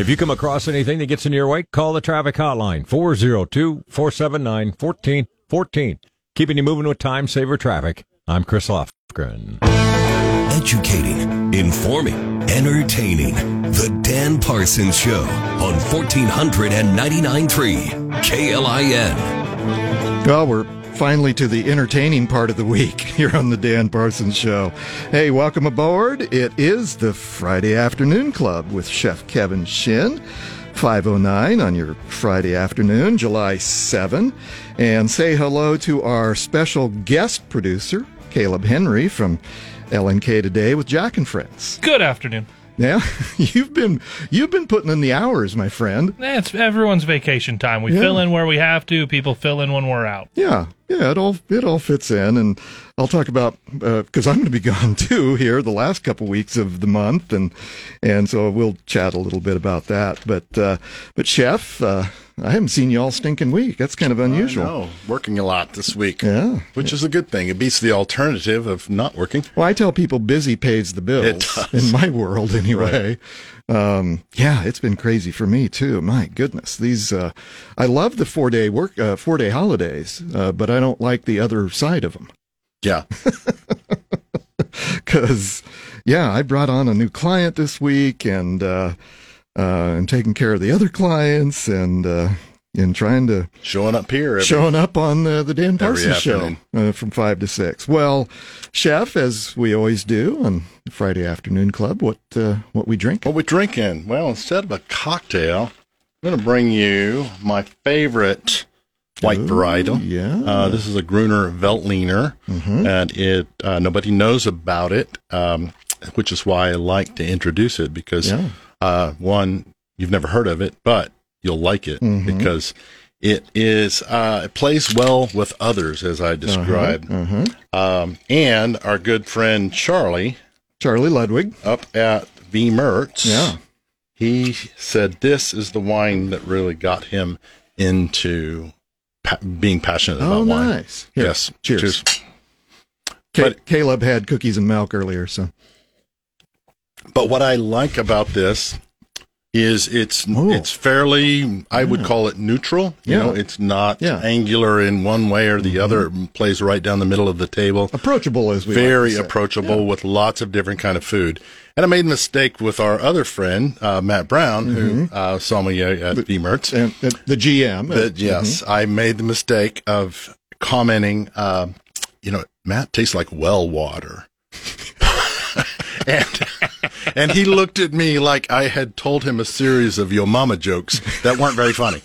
If you come across anything that gets in your way, call the traffic hotline 402 479 1414. Keeping you moving with time saver traffic. I'm Chris Lofgren. Educating, informing, entertaining. The Dan Parsons Show on 1499.3 KLIN. Well, we're finally to the entertaining part of the week here on the Dan Parsons Show. Hey, welcome aboard. It is the Friday Afternoon Club with Chef Kevin Shinn. 509 on your Friday afternoon, July 7. And say hello to our special guest producer, Caleb Henry from LNK Today with Jack and Friends. Good afternoon. Yeah, you've been you've been putting in the hours, my friend. It's everyone's vacation time. We Yeah. fill in where we have to. People fill in when we're out. Yeah, yeah, it all it all fits in, and I'll talk about because I'm going to be gone too here the last couple weeks of the month, and and so we'll chat a little bit about that. But uh, but chef, uh, I haven't seen you all stinking week. That's kind of unusual. No, working a lot this week. Yeah. Which is a good thing. It beats the alternative of not working. Well, I tell people busy pays the bills It does. in my world anyway. Um, yeah, it's been crazy for me too. My goodness, these uh, I love the four day work, uh, four day holidays, uh, but I don't like the other side of them. Yeah. because yeah i brought on a new client this week and uh and taking care of the other clients and uh and trying to Showing up here. every- showing up on the, the dan parsons show uh, from five to six well chef as we always do on friday afternoon club what uh what we drink What we drinking? Well, instead of a cocktail, I'm going to bring you my favorite white varietal. yeah Uh, this is a Gruner Veltliner, and it uh, nobody knows about it, um, which is why I like to introduce it because Yeah. Uh, one, you've never heard of it, but you'll like it because it is uh, it plays well with others, as I described. uh-huh. Um, and our good friend Charlie charlie ludwig up at V Mertz, yeah he said this is the wine that really got him into pa- being passionate oh about wine. nice Here, Yes. cheers, Cheers. Caleb had cookies and milk earlier so But what I like about this is it's Oh. it's fairly I would call it neutral. You Yeah. know, it's not Yeah. Mm-hmm. angular in one way or the other. It plays right down the middle of the table. approachable as we like Very say. approachable with lots of different kind of food. And I made a mistake with our other friend uh, Matt Brown, who uh, me at V Mertz. and uh, the gm That yes, I made the mistake of commenting. Uh, you know, Matt tastes like well water, and and he looked at me like I had told him a series of yo mama jokes that weren't very funny.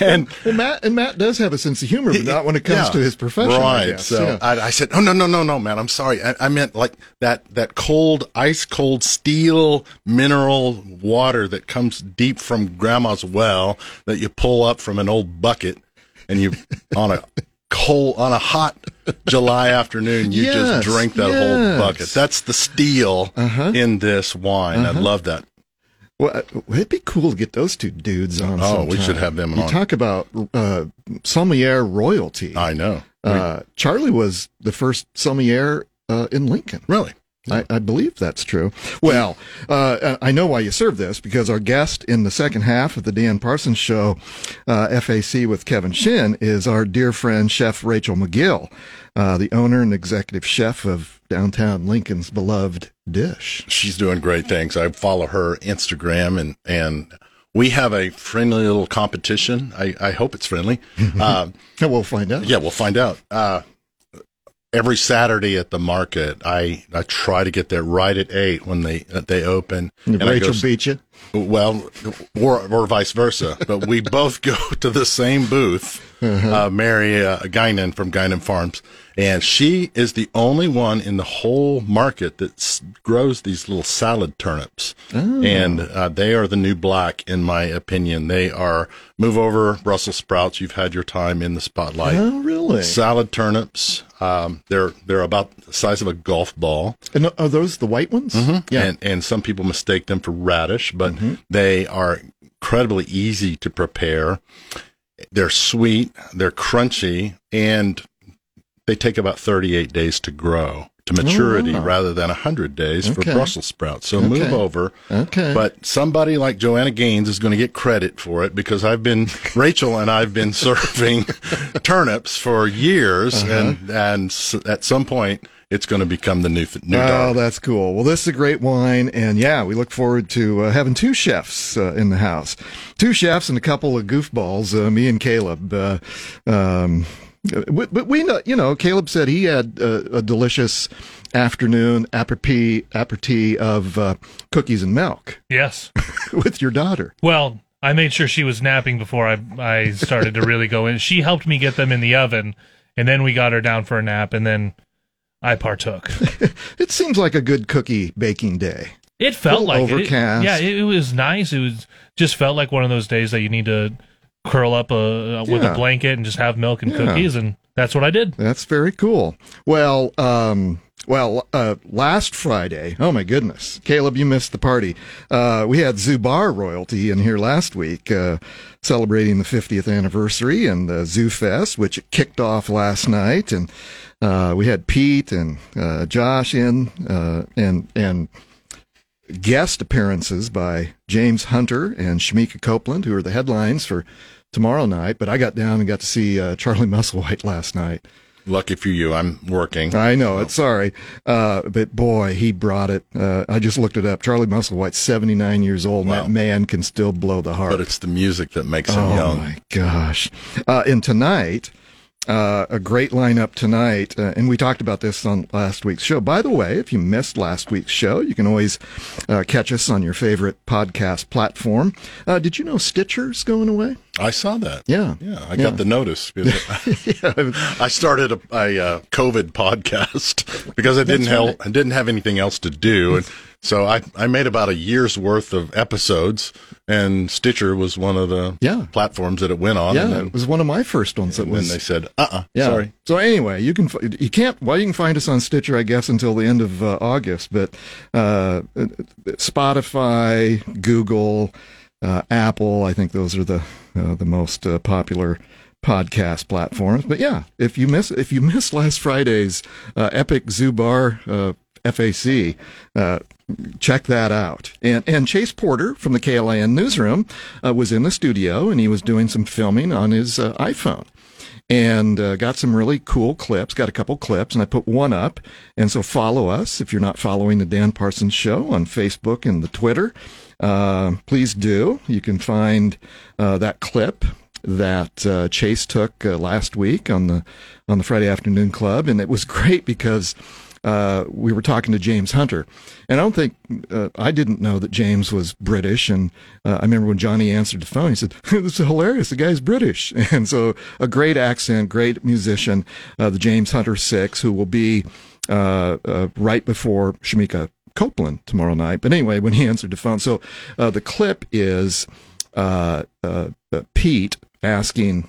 and Well, Matt and Matt does have a sense of humor, but not when it comes Yeah. to his profession. I Right. guess. So yeah. I, I said, oh no no no no man, I'm sorry. I, I meant like that that cold ice cold steel mineral water that comes deep from grandma's well that you pull up from an old bucket and you on a cold on a hot July afternoon you Yes, just drink that yes. whole bucket. That's the steel Uh-huh. in this wine. I love that. well, uh, it'd be cool to get those two dudes on. Oh, we should have them You on. talk about uh, sommelier royalty. I know. uh, Charlie was the first sommelier uh, in Lincoln. really. I, I believe that's true. Well, uh, I know why you serve this because our guest in the second half of the Dan Parsons Show, uh, FAC with Kevin Shinn, is our dear friend Chef Rachel McGill, uh, the owner and executive chef of downtown Lincoln's beloved dish. she's doing great things. I follow her Instagram and and we have a friendly little competition. I, I hope it's friendly. uh, We'll find out. yeah, we'll find out. Uh, every Saturday at the market, I, I try to get there right at eight when they uh, they open. Did Rachel go- beat you? Well, or or vice versa. But we both go to the same booth. Uh-huh. Uh, Mary uh, Guinan from Guinan Farms, and she is the only one in the whole market that s- grows these little salad turnips. Oh. And uh, they are the new black, in my opinion. They are move over Brussels sprouts. You've had your time in the spotlight. Oh, really? Salad turnips. Um, they're they're about the size of a golf ball. And are those the white ones? Yeah. Mm-hmm. And, and some people mistake them for radish, but they are incredibly easy to prepare. They're sweet, they're crunchy, and they take about 38 days to grow. to maturity wow. rather than 100 days for Brussels sprouts. So move over. Okay. But somebody like Joanna Gaines is going to get credit for it because I've been, Rachel and I've been serving turnips for years. Uh-huh. And, and s- at some point, it's going to become the new, new Oh, dark. that's cool. Well, this is a great wine, and yeah, we look forward to uh, having two chefs uh, in the house, two chefs and a couple of goofballs. Uh, me and Caleb. Uh, um, but but we know, you know, Caleb said he had uh, a delicious afternoon aperitif, aperitif of uh, cookies and milk Yes. with your daughter. Well, I made sure she was napping before I I started to really go in. She helped me get them in the oven, and then we got her down for a nap, and then I partook. It seems like a good cookie baking day. It felt like it. It- overcast. yeah, it, it was nice. It was just felt like one of those days that you need to curl up uh, with Yeah. a blanket and just have milk and Yeah. cookies, and that's what I did. That's very cool. Well, um, well, uh, last Friday, oh my goodness, Caleb, you missed the party. Uh, we had Zoo Bar royalty in here last week, uh, celebrating the 50th anniversary and the Zoo Fest, which kicked off last night. And, uh, we had Pete and, uh, Josh in, uh, and, and, guest appearances by James Hunter and Shemekia Copeland, who are the headlines for tomorrow night. But I got down and got to see uh, Charlie Musselwhite last night. Lucky for you, I'm working. I know it's sorry, uh, but boy, he brought it. Uh, I just looked it up. Charlie Musselwhite's 79 years old. Wow. That man can still blow the heart. But it's the music that makes him oh young. Oh my gosh! Uh, and tonight, uh, a great lineup tonight, uh, and we talked about this on last week's show. By the way, if you missed last week's show, you can always uh, catch us on your favorite podcast platform. Uh, did you know Stitcher's going away? I saw that. Yeah. Yeah, I Yeah. got the notice. because I started a, a uh, COVID podcast because I didn't That's have. I didn't have anything else to do, and so I I made about a year's worth of episodes, and Stitcher was one of the Yeah. platforms that it went on. Yeah, and it was one of my first ones that and then they said, "Uh, uh Yeah. sorry." So anyway, you can you can't well you can find us on Stitcher I guess until the end of uh, August, but uh, Spotify, Google, uh, Apple, I think those are the uh, the most uh, popular podcast platforms. But yeah, if you miss if you missed last Friday's uh, Epic Zoo Bar uh, FAC, uh, check that out. And and Chase Porter from the KLIN newsroom uh, was in the studio and he was doing some filming on his uh, iPhone and uh, got some really cool clips. Got a couple clips, and I put one up. And so follow us if you're not following the Dan Parsons Show on Facebook and the Twitter. Uh, please do. You can find uh, that clip that uh, Chase took uh, last week on the on the Friday Afternoon Club, and it was great because uh, we were talking to James Hunter, and I don't think uh, I didn't know that James was British. And uh, I remember when Johnny answered the phone, he said, "This is hilarious. The guy's British." And so, a great accent, great musician, uh, the James Hunter Six, who will be uh, uh, right before Shemekia Copeland tomorrow night. But anyway, when he answered the phone, so the clip is Pete asking.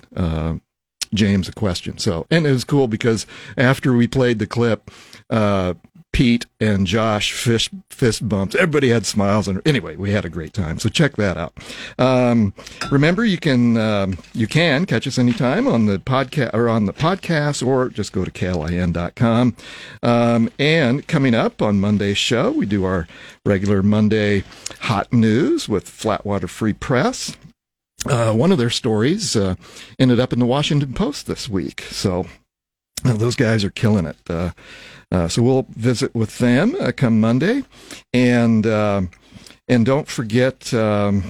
James a question. So, and it was cool because after we played the clip, uh, Pete and Josh fish, fist bumps. Everybody had smiles, and anyway, we had a great time. So check that out. Um, remember, you can um, you can catch us anytime on the podcast or on the podcast, or just go to klin.com. Um, and coming up on Monday's show, we do our regular Monday hot news with Flatwater Free Press uh, one of their stories uh, ended up in the Washington Post this week. So those guys are killing it. Uh, uh, so we'll visit with them uh, come Monday, and uh, and don't forget, um,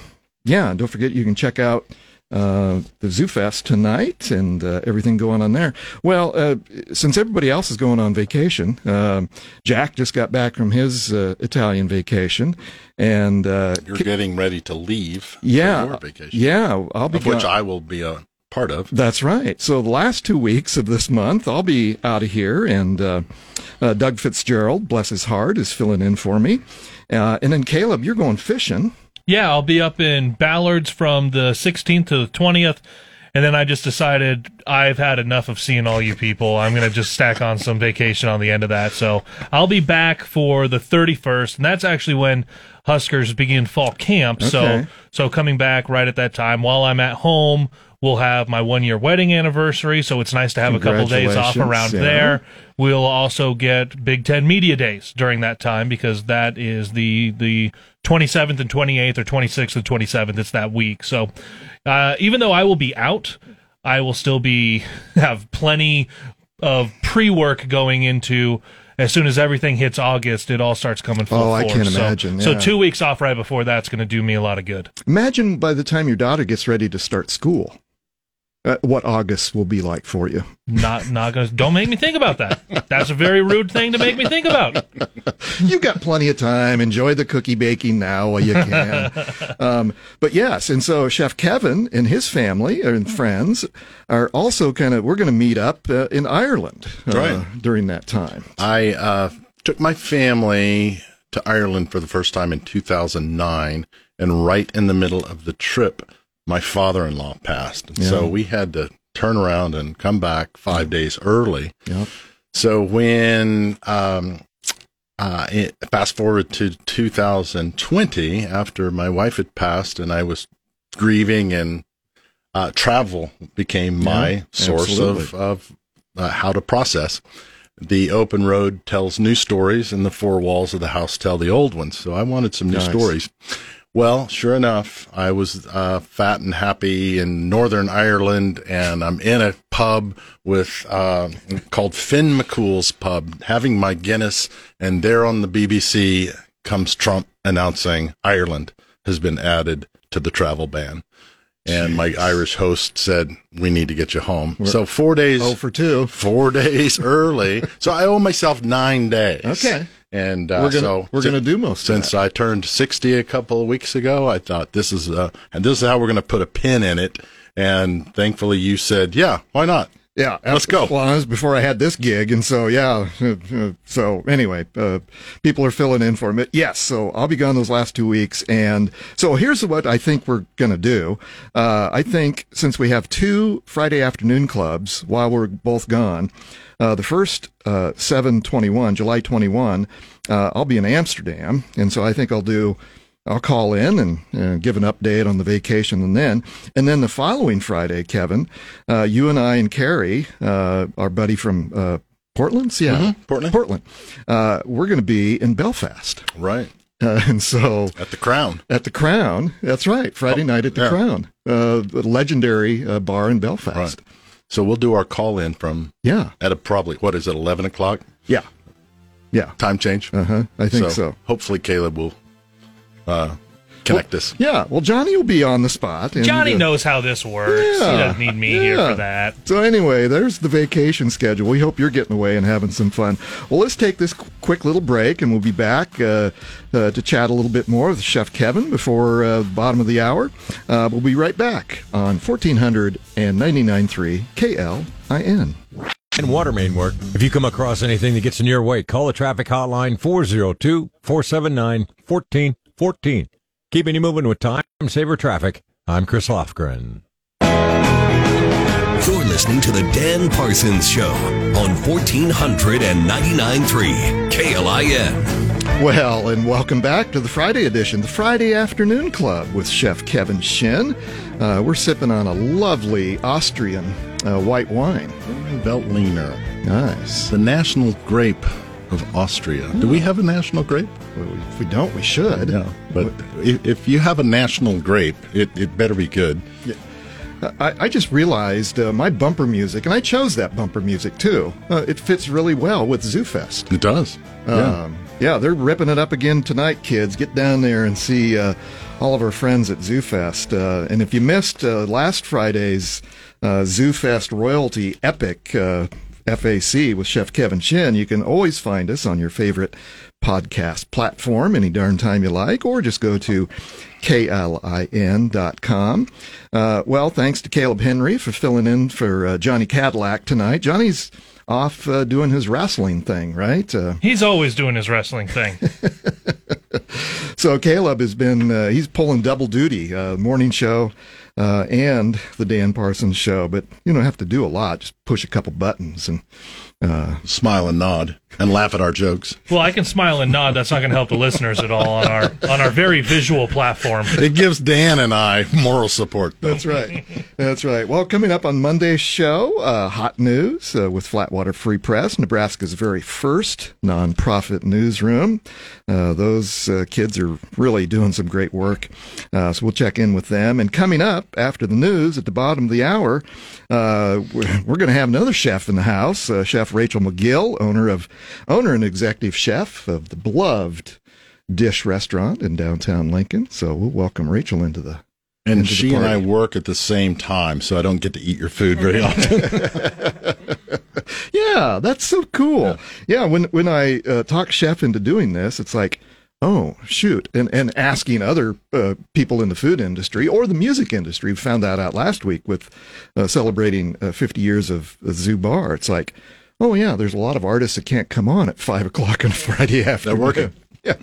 yeah, don't forget you can check out. Uh, the Zoo Fest tonight and uh, everything going on there. Well, uh, since everybody else is going on vacation, um, Jack just got back from his uh, Italian vacation, and uh, You're getting ready to leave. for yeah, your vacation, yeah, I'll be of which I will be a part of. that's right. So the last two weeks of this month, I'll be out of here, and uh, uh, Doug Fitzgerald, bless his heart, is filling in for me. Uh, and then Caleb, you're going fishing. Yeah, I'll be up in Ballards from the 16th to the 20th. And then I just decided I've had enough of seeing all you people. I'm going to just stack on some vacation on the end of that. So I'll be back for the 31st. And that's actually when Huskers begin fall camp. So, so coming back right at that time while I'm at home We'll have my one year wedding anniversary, so it's nice to have a couple days off around yeah. there. We'll also get Big Ten Media Days during that time because that is the the 27th and 28th or 26th and 27th. It's that week. So uh, even though I will be out, I will still be have plenty of pre work going into. As soon as everything hits August, it all starts coming full Oh, I force. can So- imagine, So yeah. two weeks off right before that's going to do me a lot of good. Imagine by the time your daughter gets ready to start school, uh, what August will be like for you. Not not gonna. Don't make me think about that. That's a very rude thing to make me think about. You've got plenty of time. Enjoy the cookie baking now while you can. um, but yes, and so Chef Kevin and his family and friends are also kind of. We're going to meet up uh, in Ireland uh, Right. during that time. I uh, took my family to Ireland for the first time in 2009, and right in the middle of the trip, my father-in-law passed, and so we had to turn around and come back five days early. Yep. So when um, uh, it, fast forward to 2020, after my wife had passed and I was grieving, and uh, travel became my Yeah, source of, of uh, how to process. The open road tells new stories, and the four walls of the house tell the old ones. So I wanted some new Nice. stories. Well, sure enough, I was uh, fat and happy in Northern Ireland, and I'm in a pub with uh, called Finn McCool's Pub, having my Guinness, and there on the BBC comes Trump announcing Ireland has been added to the travel ban. And my Irish host said, "We need to get you home." so four days Oh, for two. four days early. so I owe myself nine days. Okay. And uh, We're gonna so we're gonna do most of since. I turned sixty a couple of weeks ago, I thought this is uh, and this is how we're going to put a pin in it. And thankfully, you said, "Yeah, why not?" Yeah, Let's go. Well, was before I had this gig, and so yeah. So anyway, uh, people are filling in for me. Yes, so I'll be gone those last two weeks, and so here's what I think we're gonna do. Uh, I think since we have two Friday afternoon clubs while we're both gone, uh, the first uh, seven twenty one, July twenty one, uh, I'll be in Amsterdam, and so I think I'll do. I'll call in and uh, give an update on the vacation, and then, and then the following Friday, Kevin, uh, you and I and Carrie, uh, our buddy from uh, Portland, Seattle, Portland. Portland, uh, we're going to be in Belfast, Right uh, and so at the Crown. at the Crown. That's right, Friday night at the yeah. Crown, uh, the legendary uh, bar in Belfast. Right. So we'll do our call in from Yeah, at a probably what is it eleven o'clock yeah, yeah. time change. Uh huh. I think so. Hopefully, Caleb will uh, connect us. Yeah. Well, Johnny will be on the spot. and, Johnny uh, knows how this works. he doesn't need me here for that. So anyway, there's the vacation schedule. We hope you're getting away and having some fun. Well, let's take this qu- quick little break, and we'll be back uh, uh, to chat a little bit more with Chef Kevin before uh, the bottom of the hour. Uh, we'll be right back on 1499.3 KLIN. and water main work. If you come across anything that gets in your way, call the traffic hotline 402 479 1414. Keeping you moving with time, saver traffic. I'm Chris Lofgren. You're listening to the Dan Parsons Show on 1499.3 KLIN. Well, and welcome back to the Friday edition, the Friday Afternoon Club with Chef Kevin Shinn. Uh, we're sipping on a lovely Austrian uh, white wine. Veltliner, Nice. the national grape of Austria. Do we have a national grape? Well, if we don't, we should. Yeah, but if, if you have a national grape, it, it better be good. I, I just realized uh, my bumper music, and I chose that bumper music too. Uh, it fits really well with ZooFest. It does. yeah. Um, yeah, they're ripping it up again tonight, kids. Get down there and see uh, all of our friends at ZooFest. Uh, and if you missed uh, last Friday's uh, ZooFest Royalty Epic uh, FAC with Chef Kevin Shinn, you can always find us on your favorite podcast platform any darn time you like, or just go to klin.com. Uh, well, thanks to Caleb Henry for filling in for uh, Johnny Cadillac tonight. Johnny's off uh, doing his wrestling thing, right? Uh, He's always doing his wrestling thing. so Caleb has been uh, he's pulling double duty, uh, morning show uh, and the Dan Parsons show. But you don't have to do a lot; just push a couple buttons and uh, Smile and nod and laugh at our jokes. Well, I can smile and nod. That's not going to help the listeners at all on our on our very visual platform. It gives Dan and I moral support. Though. That's right. That's right. Well, coming up on Monday's show, uh, hot news uh, with Flatwater Free Press, Nebraska's very first nonprofit newsroom. Uh, those uh, kids are really doing some great work. Uh, so we'll check in with them. And coming up after the news at the bottom of the hour, uh, we're, we're going to have another chef in the house, uh, Chef Rachel McGill, owner of owner and executive chef of the beloved Dish Restaurant in downtown Lincoln. So we'll welcome Rachel into the And into the she and I work at the same time, so I don't get to eat your food very often. Yeah, that's so cool. Yeah, when when I uh, talk chef into doing this, it's like, oh shoot, and and asking other uh, people in the food industry or the music industry. We found that out last week with uh, celebrating uh, 50 years of uh, Zoo Bar. It's like, oh yeah, there's a lot of artists that can't come on at five o'clock on Friday afternoon. They're working. Yeah,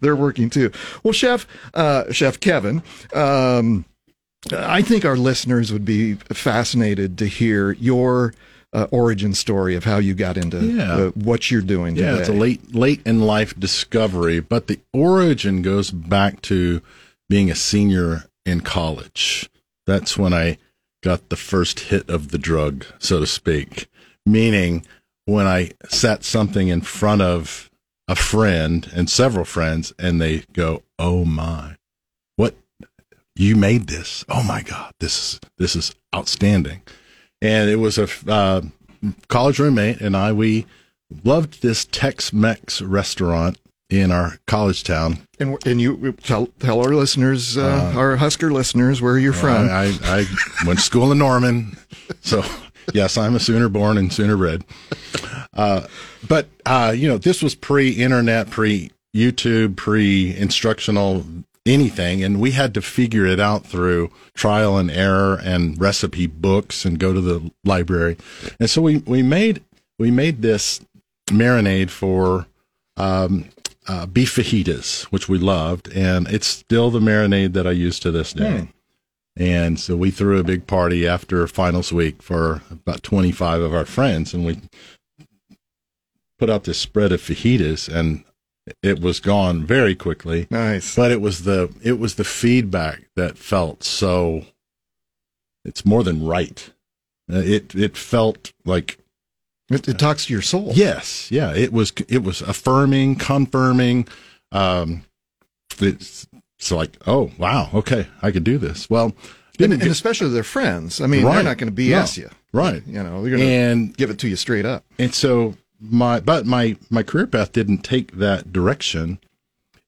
they're working too. Well, Chef uh, Chef Kevin. Um, I think our listeners would be fascinated to hear your uh, origin story of how you got into Yeah. uh, what you're doing yeah, today. it's a late late in life discovery, but the origin goes back to being a senior in college. That's when I got the first hit of the drug, so to speak. Meaning when I set something in front of a friend and several friends and they go, "Oh my. What you made this. Oh my god. This is this is outstanding." And it was a uh, college roommate and I we loved this Tex-Mex restaurant in our college town. And, and you tell, tell our listeners, uh, our Husker listeners, where you're from. I, I, I went to school in Norman, so yes, I'm a Sooner born and Sooner bred. Uh, but uh, you know, this was pre-internet, pre-YouTube, pre-instructional anything, and we had to figure it out through trial and error and recipe books and go to the library. And so we we made we made this marinade for um, uh, beef fajitas, which we loved, and it's still the marinade that I use to this day. And so we threw a big party after finals week for about 25 of our friends, and we put out this spread of fajitas, and it was gone very quickly. nice. But it was the it was the feedback that felt so. It's more than right. Uh, It it felt like It, it talks to your soul. Yes, yeah, it was it was affirming, confirming. Um, it's it's like, oh wow, okay, I could do this. Well, And, didn't and get- especially their friends. I mean, they're not going to BS No. you. right, You know, they're going to and give it to you straight up. and so my but my my career path didn't take that direction,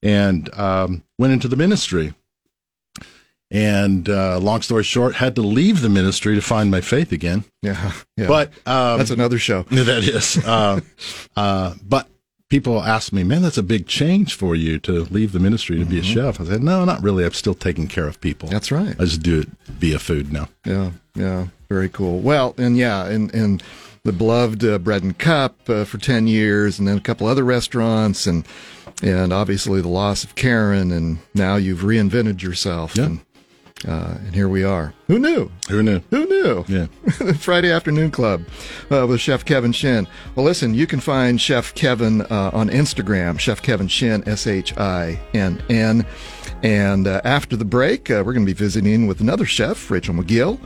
and um, went into the ministry. And uh, long story short, had to leave the ministry to find my faith again. Yeah. yeah. But um, that's another show. that is. Uh, uh, but people ask me, man, that's a big change for you to leave the ministry to be a chef. I said, no, not really. I'm still taking care of people. That's right. I just do it via food now. Yeah, yeah, very cool. Well, and yeah, and and the beloved uh, Bread and Cup uh, for ten years, and then a couple other restaurants, and and obviously the loss of Karen, and now you've reinvented yourself, Yeah. and uh, and here we are. Who knew? Who knew? Who knew? Yeah. Friday Afternoon Club uh, with Chef Kevin Shinn. Well, listen, you can find Chef Kevin uh, on Instagram, Chef Kevin Shinn, S H I N N. And uh, after the break, uh, we're going to be visiting with another chef, Rachel McGill,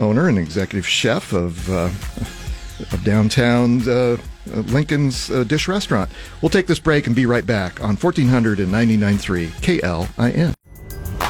owner and executive chef of, uh, of downtown Lincoln's uh, Dish Restaurant. We'll take this break and be right back on 1499.3 KLIN.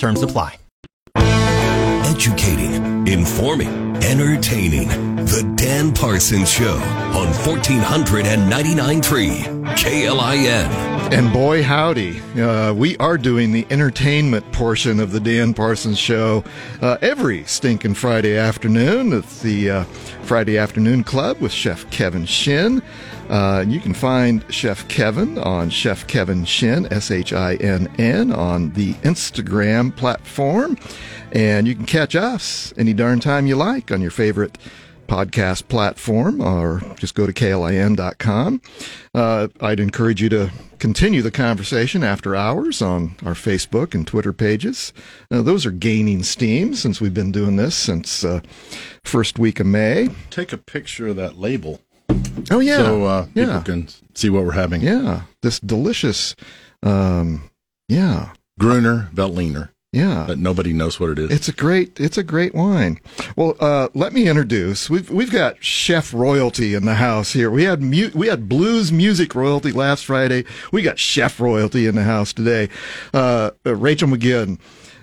Terms apply. Educating, informing, entertaining. The Dan Parsons Show on 1499.3 KLIN. And boy, howdy, uh, we are doing the entertainment portion of the Dan Parsons Show uh, every stinking Friday afternoon. It's the uh, Friday Afternoon Club with Chef Kevin Shinn. Uh, you can find Chef Kevin on Chef Kevin Shinn, S H I N N, on the Instagram platform. And you can catch us any darn time you like on your favorite podcast platform or just go to klin.com. Uh, I'd encourage you to continue the conversation after hours on our Facebook and Twitter pages. Uh, those are gaining steam since we've been doing this since uh, first week of May. Take a picture of that label Oh yeah, so uh, people yeah, can see what we're having. yeah. This delicious, um, yeah, Gruner Veltliner, yeah. but nobody knows what it is. It's a great, it's a great wine. Well, uh, let me introduce. We've we've got chef royalty in the house here. We had mu- we had blues music royalty last Friday. We got chef royalty in the house today. Uh, uh, Rachel McGinn.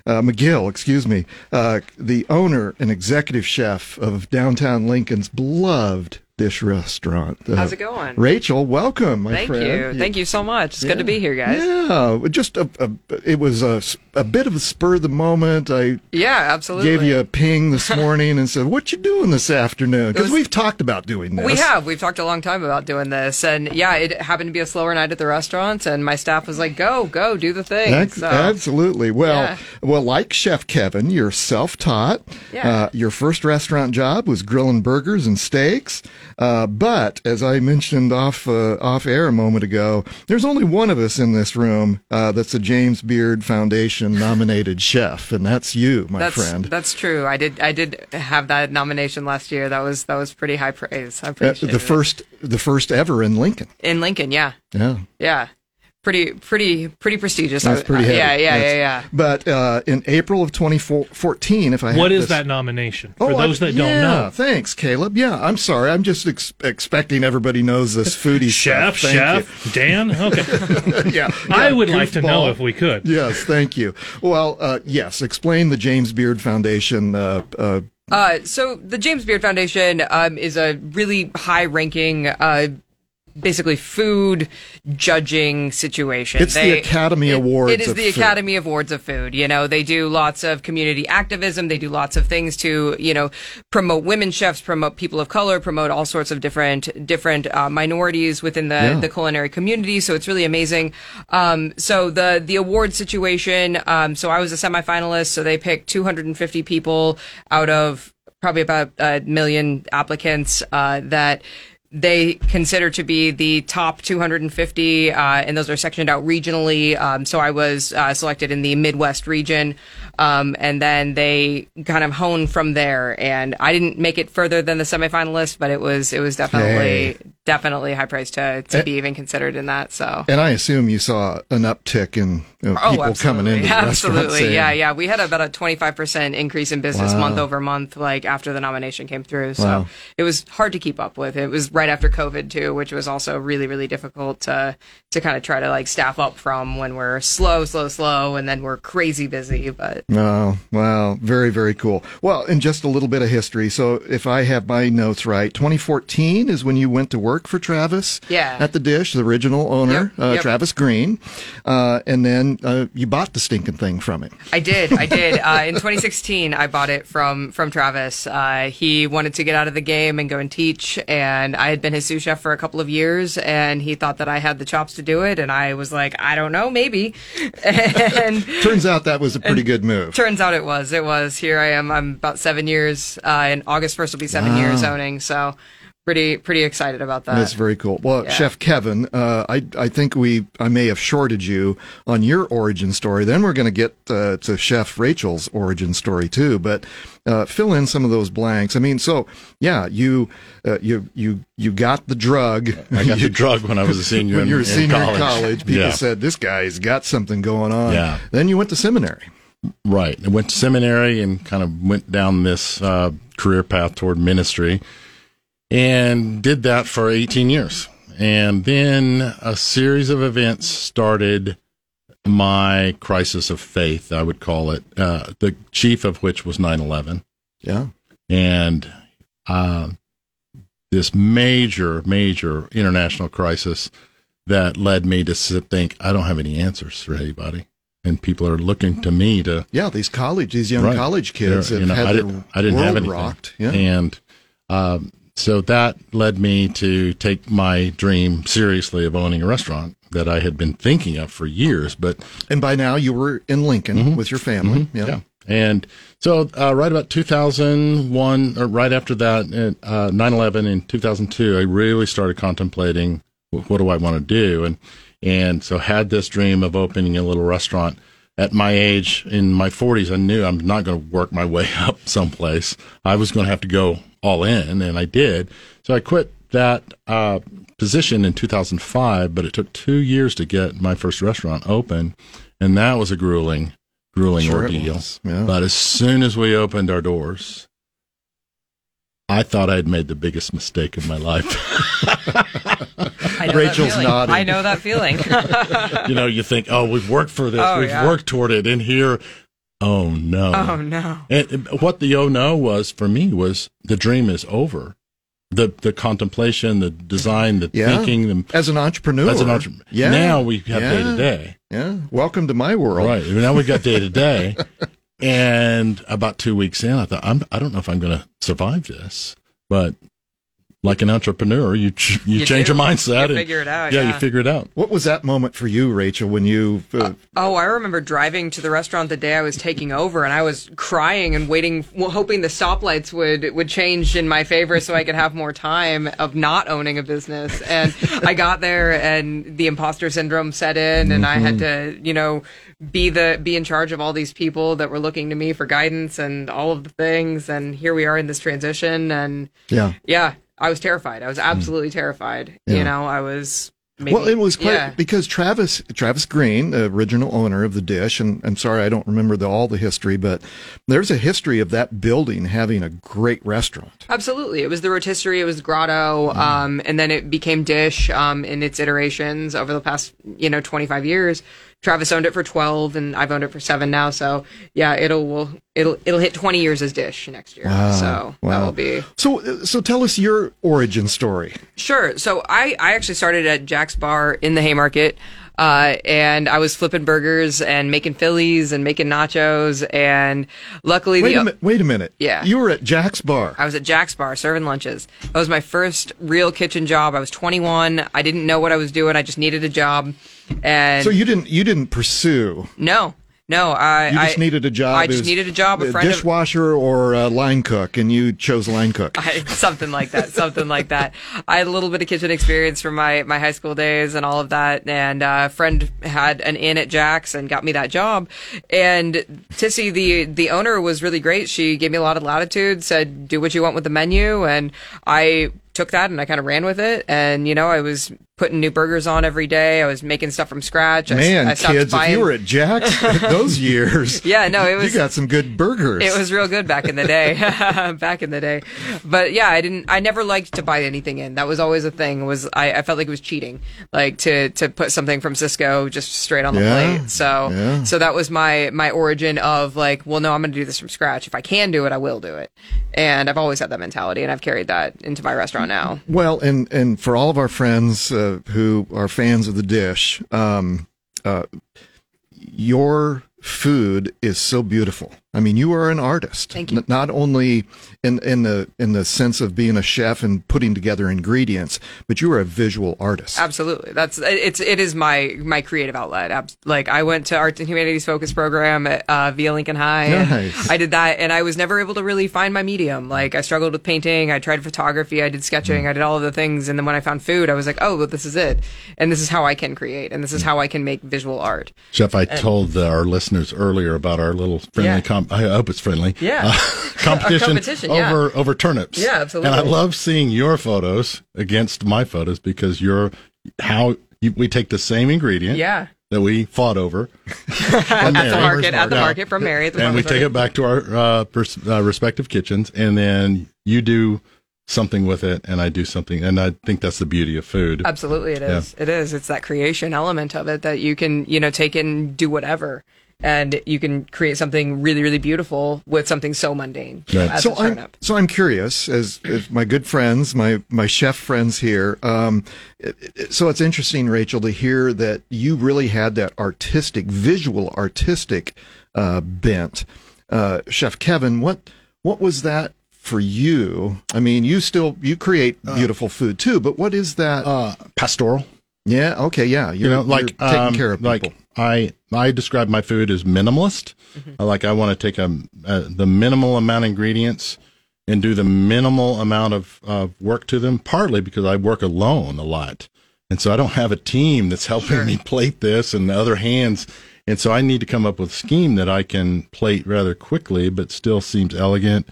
Uh, McGill, excuse me, uh, the owner and executive chef of downtown Lincoln's beloved dish restaurant. Uh, How's it going? Rachel, welcome, my Thank friend. you. Thank you so much. It's good to be here, guys. Yeah, just a, a it was a, a bit of a spur of the moment. I Yeah, absolutely. gave you a ping this morning and said, "What you doing this afternoon?" Because we've talked about doing this. we have. We've talked a long time about doing this, and yeah, it happened to be a slower night at the restaurant, and my staff was like, "Go, go, do the thing." So, Absolutely. Well, Yeah. well, like Chef Kevin, you're self-taught. Yeah. Uh, your first restaurant job was grilling burgers and steaks. Uh, but as I mentioned off uh, off air a moment ago, there's only one of us in this room uh, that's a James Beard Foundation nominated chef, and that's you, my that's friend. that's true. I did I did have that nomination last year. That was that was pretty high praise. I Uh, appreciate the it. first, the first ever in Lincoln. in Lincoln. Yeah, Yeah. yeah, pretty pretty pretty prestigious. That's pretty uh, heavy. Yeah, yeah, That's- yeah, yeah. But uh, in April of 2014, if I What have is this- that nomination for Oh, I- those that yeah, don't know? Thanks, Caleb. Yeah, I'm sorry. I'm just ex- expecting everybody knows this foodie Chef, stuff. Thank chef, Dan. Okay, you. yeah, I yeah, would like to know if we could. Yes, thank you. Well, uh, yes. Explain the James Beard Foundation. Uh, uh, Uh, so the James Beard Foundation um, is a really high-ranking, uh, basically food judging situation. It's the Academy Awards It is of the food. Academy Awards of food. You know, they do lots of community activism. They do lots of things to, you know, promote women chefs, promote people of color, promote all sorts of different different uh, minorities within the Yeah. the culinary community. So it's really amazing. Um, so the the award situation. Um, so I was a semifinalist. So they picked 250 people out of probably about a million applicants uh, that they consider to be the top 250, uh, and those are sectioned out regionally. Um, so I was uh, selected in the Midwest region, um, and then they kind of honed from there. And I didn't make it further than the semifinalist, but it was it was definitely Hey. Definitely high price to to eh. be even considered in that. So. and I assume you saw an uptick in you know, Oh, people absolutely. coming in. absolutely, saying, yeah, yeah. We had about a twenty five percent increase in business Wow. month over month, like after the nomination came through. So Wow. it was hard to keep up with. It was right after COVID too, which was also really, really difficult to to kind of try to like staff up from when we're slow, slow, slow, and then we're crazy busy. But Oh, wow. Very, very cool. Well, and just a little bit of history. So, if I have my notes right, 2014 is when you went to work for Travis Yeah. at the Dish, the original owner, Yep, uh, yep. Travis Green. Uh, and then uh, you bought the stinking thing from him. I did. I did. Uh, in 2016, I bought it from from Travis. Uh, he wanted to get out of the game and go and teach, and I had been his sous chef for a couple of years, and he thought that I had the chops to do it, and I was like, I don't know, maybe. and Turns out that was a pretty good move. turns out it was. It was. Here I am. I'm about seven years. Uh, in August 1st will be seven Wow. years owning. So pretty pretty excited about that. That's very cool. Well, Yeah. Chef Kevin, uh, I I think we I may have shorted you on your origin story. Then we're going to get uh, to Chef Rachel's origin story too. But uh, fill in some of those blanks. I mean, so yeah, you uh, you you you got the drug. I got the drug when I was a senior when in, you were a in senior college. in college. People Yeah. said this guy's got something going on. Yeah. Then you went to seminary. Right. I went to seminary and kind of went down this uh, career path toward ministry and did that for 18 years. And then a series of events started my crisis of faith, I would call it, uh, the chief of which was 9 11. Yeah. And uh, this major, major international crisis that led me to think, I don't have any answers for anybody. And people are looking to me to Yeah, these college, these young Right. college kids have you know, had I their didn't, I didn't world have anything. rocked. Yeah. And um, so that led me to take my dream seriously of owning a restaurant that I had been thinking of for years. But And by now you were in Lincoln with your family. Yeah. Mm-hmm. yeah. And so, uh, right about 2001, or right after that, uh, 9/11 in 2002, I really started contemplating what do I want to do, and and so had this dream of opening a little restaurant. At my age, in my 40s, I knew I'm not going to work my way up someplace. I was going to have to go all in, and I did. So I quit that uh, position in 2005, but it took two years to get my first restaurant open, and that was a grueling, grueling Sure ordeal. yeah. But as soon as we opened our doors, I thought I had made the biggest mistake of my life. Rachel's that nodding. I know that feeling. you know, you think, oh, we've worked for this, Oh, we've yeah. worked toward it, and here, oh no. oh no. And what the oh no was for me was the dream is over. The the contemplation, the design, the Yeah. thinking, the As an entrepreneur. as an entrepreneur. Yeah. Now we have Yeah. day to day. Yeah. Welcome to my world. Right. Now we got day to day. And about two weeks in, I thought, I'm, I don't know if I'm going to survive this. But like an entrepreneur, you ch- you, You change do. your mindset. You and- figure it out, Yeah, you figure it out. What was that moment for you, Rachel, when you uh, Oh, I remember driving to the restaurant the day I was taking over, and I was crying and waiting, well, hoping the stoplights would would change in my favor so I could have more time of not owning a business. And I got there, and the imposter syndrome set in, and I had to, you know, be the be in charge of all these people that were looking to me for guidance and all of the things. And here we are in this transition, and Yeah. yeah, I was terrified. I was absolutely terrified. Yeah. You know, I was. Maybe, well, it was quite yeah. because Travis Travis Green, the original owner of the dish, and I'm sorry I don't remember the, all the history, but there's a history of that building having a great restaurant. Absolutely. It was the rotisserie, it was grotto, um, and then it became dish um, in its iterations over the past, you know, 25 years. Travis owned it for 12 and I've owned it for 7 now, so yeah, it'll will it'll it'll hit 20 years as dish next year. So that will be So so tell us your origin story. Sure. So I, I actually started at Jack's Bar in the Haymarket. Uh, and I was flipping burgers and making Phillies and making nachos. And luckily, Wait the, a minute. Wait a minute. Yeah. You were at Jack's Bar. I was at Jack's Bar serving lunches. That was my first real kitchen job. I was 21. I didn't know what I was doing. I just needed a job. And so you didn't you didn't pursue. no, no, I You just I, needed a job. I just needed a job. A friend of dishwasher or a line cook, and you chose line cook. I, something like that. Something like that. I had a little bit of kitchen experience from my, my high school days and all of that. And uh, a friend had an inn at Jack's and got me that job. And Tissy, the the owner, was really great. She gave me a lot of latitude. Said, "Do what you want with the menu," and I took that and I kind of ran with it. And you know, I was putting new burgers on every day. I was making stuff from scratch. I, Man, I stopped kids, buying. if you were at Jack's those years, yeah, no, it was you got some good burgers. it was real good back in the day. back in the day. But yeah, I didn't I never liked to buy anything in. That was always a thing. Was I, I felt like it was cheating. Like to to put something from Sysco just straight on the Yeah, plate. So yeah. so that was my my origin of like, well no, I'm gonna do this from scratch. If I can do it, I will do it. And I've always had that mentality and I've carried that into my restaurant now. Well, and and for all of our friends uh, who are fans of the dish, um, uh, your food is so beautiful. I mean, you are an artist. Thank you. N- not only in in the in the sense of being a chef and putting together ingredients, but you are a visual artist. Absolutely, that's it's it is my my creative outlet. Like I went to Arts and Humanities Focus program at uh, via Lincoln High. Nice. I did that, and I was never able to really find my medium. Like I struggled with painting. I tried photography. I did sketching. Mm. I did all of the things, and then when I found food, I was like, oh, well, this is it, and this is how I can create, and this is how I can make visual art. Jeff, I told uh, our listeners earlier about our little friendly Yeah. I hope it's friendly. Yeah. uh, competition, competition, yeah. over over turnips. Yeah, absolutely. And I love seeing your photos against my photos because you're how you, we take the same ingredient. Yeah. That we fought over at the market, at the Yeah. market from Mary. The and we take it back to our uh, pers- uh, respective kitchens, and then you do something with it, and I do something, and I think that's the beauty of food. Absolutely, it is. It is. It's that creation element of it that you can, you know, take and do whatever, and you can create something really, really beautiful with something so mundane. Right. As so a I'm so I'm curious, as, as my good friends, my my chef friends here. Um, it- it- so it's interesting, Rachel, to hear that you really had that artistic, visual, artistic uh, bent. Uh, chef Kevin, what what was that for you? I mean, you still you create beautiful food too, but what is that? uh, pastoral. yeah, okay, yeah, you know, like you're taking um, care of people. like I I describe my food as minimalist. I like I want to take a, a the minimal amount of ingredients and do the minimal amount of uh, work to them. Partly because I work alone a lot, and so I don't have a team that's helping me plate this and the other hands. And so I need to come up with a scheme that I can plate rather quickly, but still seems elegant.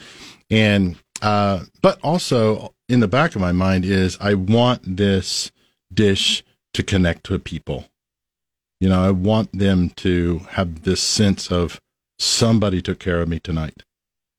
And uh, but also in the back of my mind is I want this dish to connect to people. You know, I want them to have this sense of somebody took care of me tonight.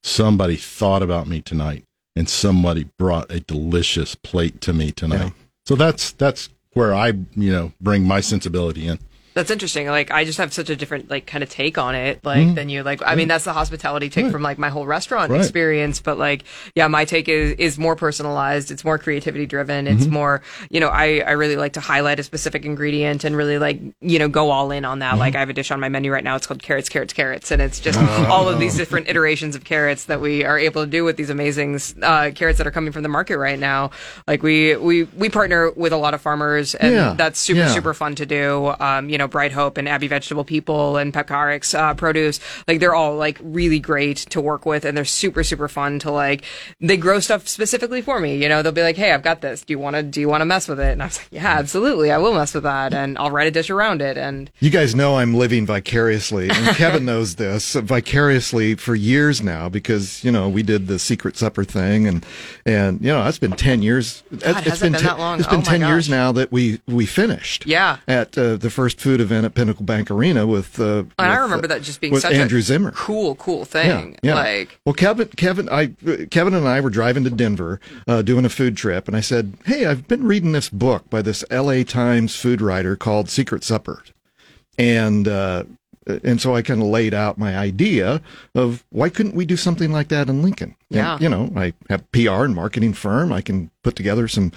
Somebody thought about me tonight and somebody brought a delicious plate to me tonight. Yeah. So that's that's where I, you know, bring my sensibility in. That's interesting. Like I just have such a different like kind of take on it. Like than you. Like I mean, that's the hospitality take Mm-hmm. Right. from like my whole restaurant Right. experience. But like, yeah, my take is is more personalized. It's more creativity driven. Mm-hmm. It's more, you know, I I really like to highlight a specific ingredient and really like you know go all in on that. Mm-hmm. Like I have a dish on my menu right now. It's called carrots, carrots, carrots, and it's just Oh. all of these different iterations of carrots that we are able to do with these amazing uh, carrots that are coming from the market right now. Like we we we partner with a lot of farmers, and Yeah. that's super Yeah. super fun to do. Um, you know, Bright Hope and Abbey Vegetable People and Pepcarix uh, Produce, like they're all like really great to work with, and they're super super fun to like. They grow stuff specifically for me. You know, they'll be like, "Hey, I've got this. Do you want to do you want to mess with it?" And I was like, "Yeah, absolutely, I will mess with that, and I'll write a dish around it." And You guys know I'm living vicariously, and Kevin knows this vicariously for years now because you know we did the secret supper thing, and and you know that's been ten years. God, it's it been te- that long? It's been Oh my ten years now that we we finished. Yeah. at uh, the first food event at Pinnacle Bank Arena with. Uh, and I remember uh, that just being with such Andrew a Zimmern. cool cool thing. Yeah, yeah. Like well, Kevin, Kevin, I, Kevin and I were driving to Denver, uh, doing a food trip, and I said, "Hey, I've been reading this book by this L.A. Times food writer called Secret Supper," and uh, and so I kind of laid out my idea of why couldn't we do something like that in Lincoln? And, Yeah. you know, I have a PR and marketing firm. I can put together some,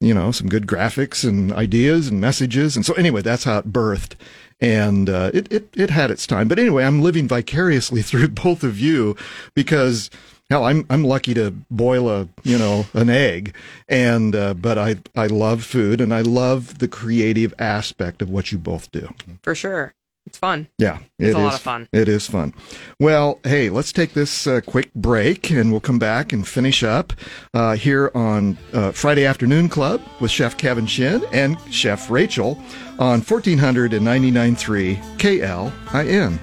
you know, some good graphics and ideas and messages, and so anyway, that's how it birthed and uh, it, it it had its time. But anyway, I'm living vicariously through both of you because hell, I'm I'm lucky to boil a you know an egg, and uh, but I I love food and I love the creative aspect of what you both do. for sure, it's fun. Yeah, It's it a lot is- of fun. It is fun. Well, hey, let's take this uh, quick break, and we'll come back and finish up uh, here on uh, Friday Afternoon Club with Chef Kevin Shinn and Chef Rachel on 1499.3 KLIN.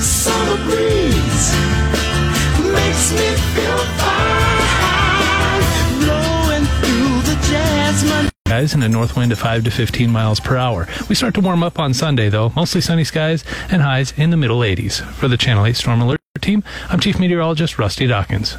Summer breeze makes me feel fine. Guys in a north wind of 5 to 15 miles per hour. We start to warm up on Sunday, though. Mostly sunny skies and highs in the middle 80s. For the Channel 8 Storm Alert team, I'm Chief Meteorologist Rusty Dawkins.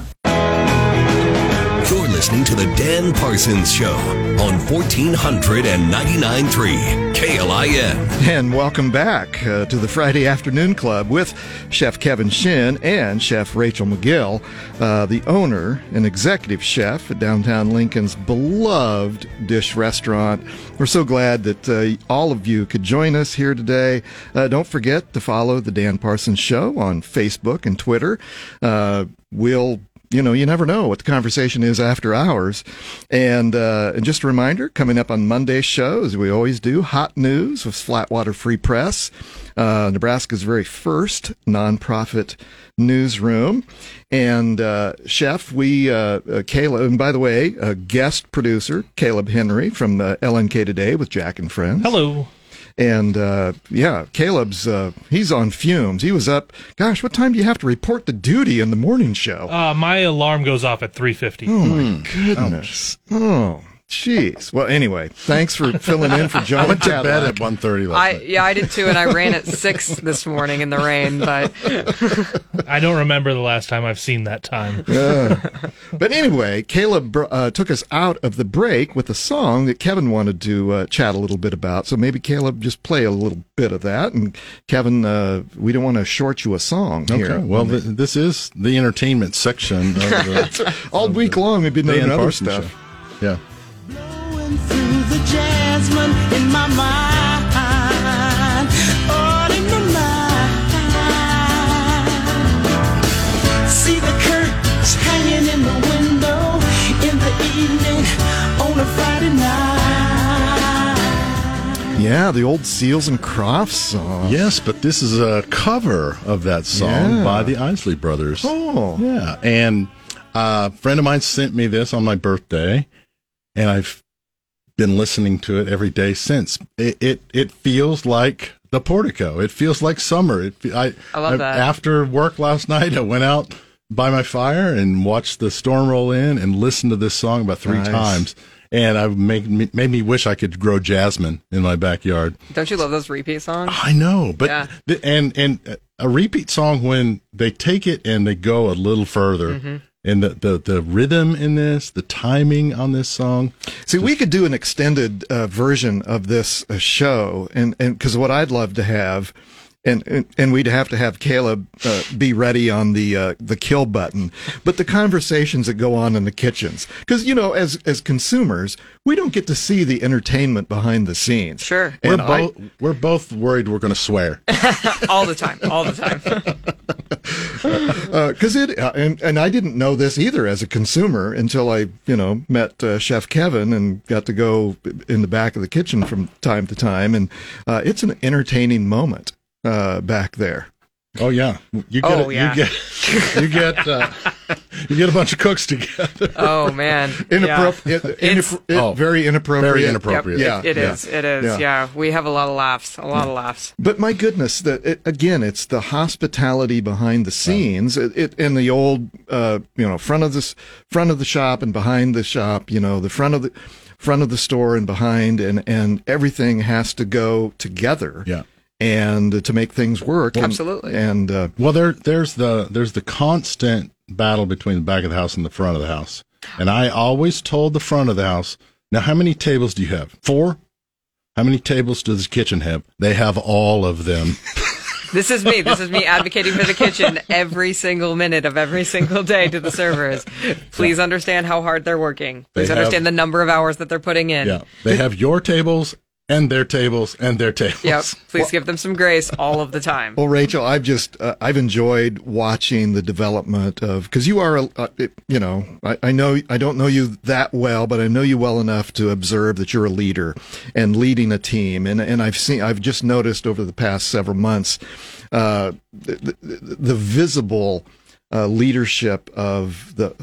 Listening to The Dan Parsons Show on 1499.3 KLIN. And welcome back uh, to the Friday Afternoon Club with Chef Kevin Shinn and Chef Rachel McGill, uh, the owner and executive chef at downtown Lincoln's beloved dish restaurant. We're so glad that uh, all of you could join us here today. Uh, don't forget to follow the Dan Parsons Show on Facebook and Twitter. Uh, we'll you know, you never know what the conversation is after hours. And, uh, and just a reminder, coming up on Monday's show, as we always do, hot news with Flatwater Free Press, uh, Nebraska's very first nonprofit newsroom. And, uh, Chef, we, uh, uh, Caleb, and by the way, a guest producer, Caleb Henry from uh, LNK Today with Jack and Friends. Hello. And uh, yeah, Caleb's uh, he's on fumes. He was up. Gosh, what time do you have to report the duty in the morning show? Uh, my alarm goes off at 3.50. Oh my goodness! Oh, jeez. Well, anyway, thanks for filling in for John. I went to bed at 1.30 last I night. yeah, I did too, and I ran at six this morning in the rain. But I don't remember the last time I've seen that time. But anyway, Caleb uh, took us out of the break with a song that Kevin wanted to uh, chat a little bit about. So maybe Caleb just play a little bit of that. And Kevin, uh, we don't want to short you a song here. Okay. Well, th- this is the entertainment section of the, all week long we've been doing other stuff. Show. Yeah. Through the jasmine in my mind, all in my mind. See the curtains hanging in the window in the evening on a Friday night. Yeah, the old Seals and Crofts song. Yes, but this is a cover of that song Yeah. by the Isley Brothers. Oh. Yeah. And uh, a friend of mine sent me this on my birthday, and I've been listening to it every day since. It it, it feels like the portico. It feels like summer. It, I, I love that. After work last night, I went out by my fire and watched the storm roll in and listened to this song about three Nice. times. And I made me, made me wish I could grow jasmine in my backyard. don't you love those repeat songs? I know, but Yeah. the, and and a repeat song when they take it and they go a little further, Mm-hmm. And the, the the rhythm in this, the timing on this song. See, we could do an extended uh, version of this uh, show, and and because what I'd love to have, and and, and we'd have to have Caleb uh, be ready on the uh, the kill button, but the conversations that go on in the kitchens, because you know, as as consumers, we don't get to see the entertainment behind the scenes. Sure. We're And I- both we're both worried we're going to swear. all the time, all the time. because it uh, and and I didn't know this either as a consumer until I you know met uh, Chef Kevin and got to go in the back of the kitchen from time to time, and uh, it's an entertaining moment uh, back there. Oh yeah, you get Oh, a- yeah. you get you get uh, you get a bunch of cooks together. Oh man, Inappropriate, Yeah. it, It's- Oh, very inappropriate, very Yep, inappropriate. Yeah, it yeah. is. It is. Yeah. Yeah. we have a lot of laughs. A lot of laughs. But my goodness, that it, again, it's the hospitality behind the scenes. It, it in the old, uh, you know, front of this front of the shop and behind the shop. You know, the front of the front of the store and behind, and and everything has to go together. Yeah. And to make things work, And- Absolutely. And uh, Well, there there's the there's the constant battle between the back of the house and the front of the house, and I always told the front of the house, now how many tables do you have? Four. How many tables does the kitchen have? They have all of them. This is me. This is me advocating for the kitchen every single minute of every single day to the servers. Please understand how hard they're working. They Please have- understand the number of hours that they're putting in. Yeah, they have your tables and their tables and their tables. Yep. Please give them some grace all of the time. Well, Rachel, I've just uh, I've enjoyed watching the development of because you are a uh, it- you know I, I know I don't know you that well, but I know you well enough to observe that you're a leader and leading a team, and and I've seen I've just noticed over the past several months uh, the, the, the visible uh, leadership of the.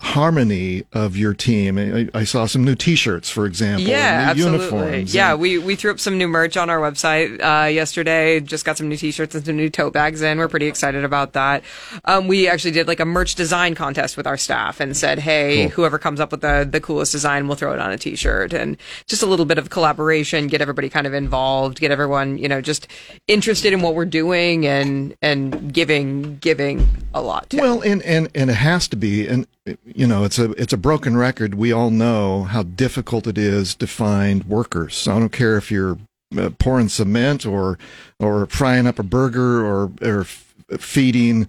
Harmony of your team. I, I saw some new T-shirts, for example. Yeah, new absolutely. Uniforms Yeah, and- we, we threw up some new merch on our website uh, yesterday. Just got some new T-shirts and some new tote bags in. We're pretty excited about that. Um, we actually did like a merch design contest with our staff and said, "Hey, whoever comes up with the the coolest design, we'll throw it on a T-shirt." And just a little bit of collaboration, get everybody kind of involved, get everyone you know just interested in what we're doing and and giving giving a lot. Too. Well, and, and, and it has to be, and you know, it's a it's a broken record. We all know how difficult it is to find workers. So I don't care if you're uh, pouring cement or or frying up a burger or or feeding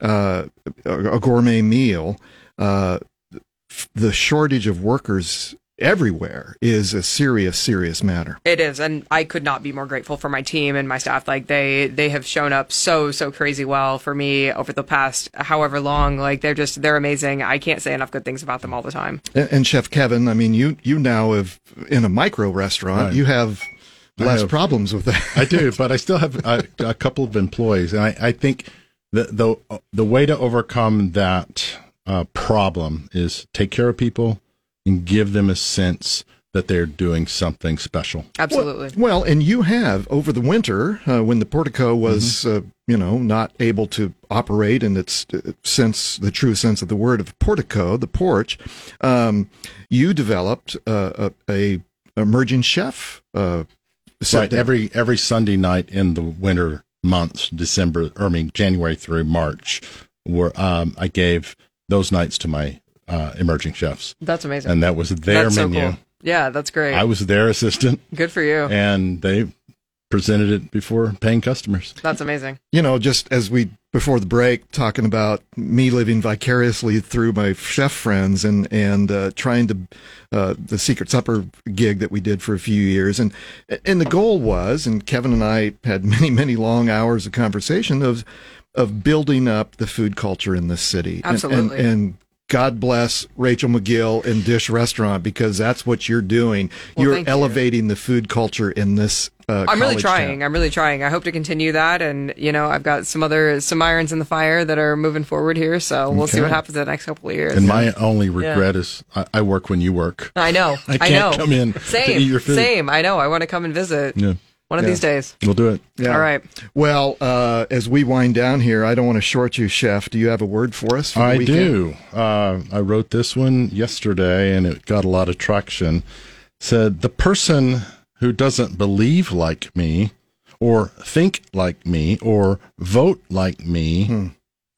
uh, a a gourmet meal. Uh, the shortage of workers everywhere is a serious, serious matter. It is, and I could not be more grateful for my team and my staff. Like they they have shown up so so crazy well for me over the past however long. Like they're just they're amazing. I can't say enough good things about them all the time. And, and Chef Kevin, I mean, you you now have in a micro restaurant, Right. you have less have- problems with that. I do, but I still have a, a couple of employees, and I, I think the the the way to overcome that uh, problem is take care of people and give them a sense that they're doing something special. Absolutely. Well, and you have over the winter uh, when the portico was, uh, you know, not able to operate in its uh, sense, the true sense of the word of portico, the porch. Um, you developed uh, a, a emerging chef. Uh, Right, down. every every Sunday night in the winter months, December, or I mean January through March, where um, I gave those nights to my uh, emerging chefs, That's amazing. and that was their That's so menu. cool. Yeah, that's great. I was their assistant, Good for you. and they presented it before paying customers. That's amazing. you know, just as we before the break talking about me living vicariously through my chef friends and and uh, trying to uh, the secret supper gig that we did for a few years and and the goal was and Kevin and I had many many long hours of conversation of of building up the food culture in this city And- and, Absolutely. and, God bless Rachel McGill and Dish Restaurant because that's what you're doing. Well, you're thank you. elevating the food culture in this. Uh, I'm really college town. trying. I'm really trying. I hope to continue that, and you know, I've got some other some irons in the fire that are moving forward here. So we'll see what happens in the next couple of years. And my only regret is I, I work when you work. I know. I I, can't know. come in to Same. eat your food. Same. I know. I want to come and visit Yeah, one of Yeah. these days. we'll do it. Yeah. All right. Well, uh, as we wind down here, I don't want to short you, Chef. Do you have a word for us? For the I weekend? do. Uh, I wrote this one yesterday, and it got a lot of traction. Said the person who doesn't believe like me, or think like me, or vote like me, Hmm.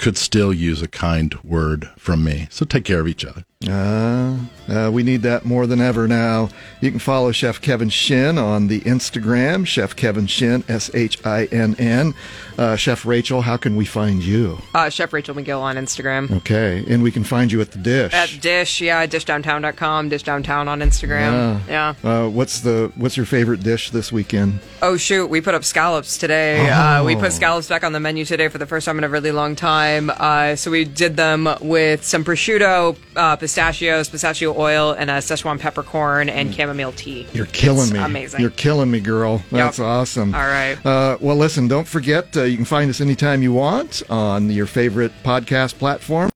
could still use a kind word from me. So take care of each other. Uh, uh, we need that more than ever now. You can follow Chef Kevin Shinn on the Instagram, Chef Kevin Shinn, S H I N N. Uh, Chef Rachel, how can we find you? Uh, Chef Rachel McGill on Instagram. Okay, and we can find you at the dish. At Dish, yeah, dishdowntown.com, Dish Downtown on Instagram. Yeah. Uh, what's the what's your favorite dish this weekend? Oh shoot, we put up scallops today. Uh, we Oh. put scallops back on the menu today for the first time in a really long time. Uh, so we did them with some prosciutto, uh, pistachios, pistachio oil, and a Szechuan peppercorn and chamomile tea. You're killing It's me. Amazing. You're killing me, girl. That's awesome. All right. Uh, well, listen, don't forget, uh, you can find us anytime you want on your favorite podcast platform.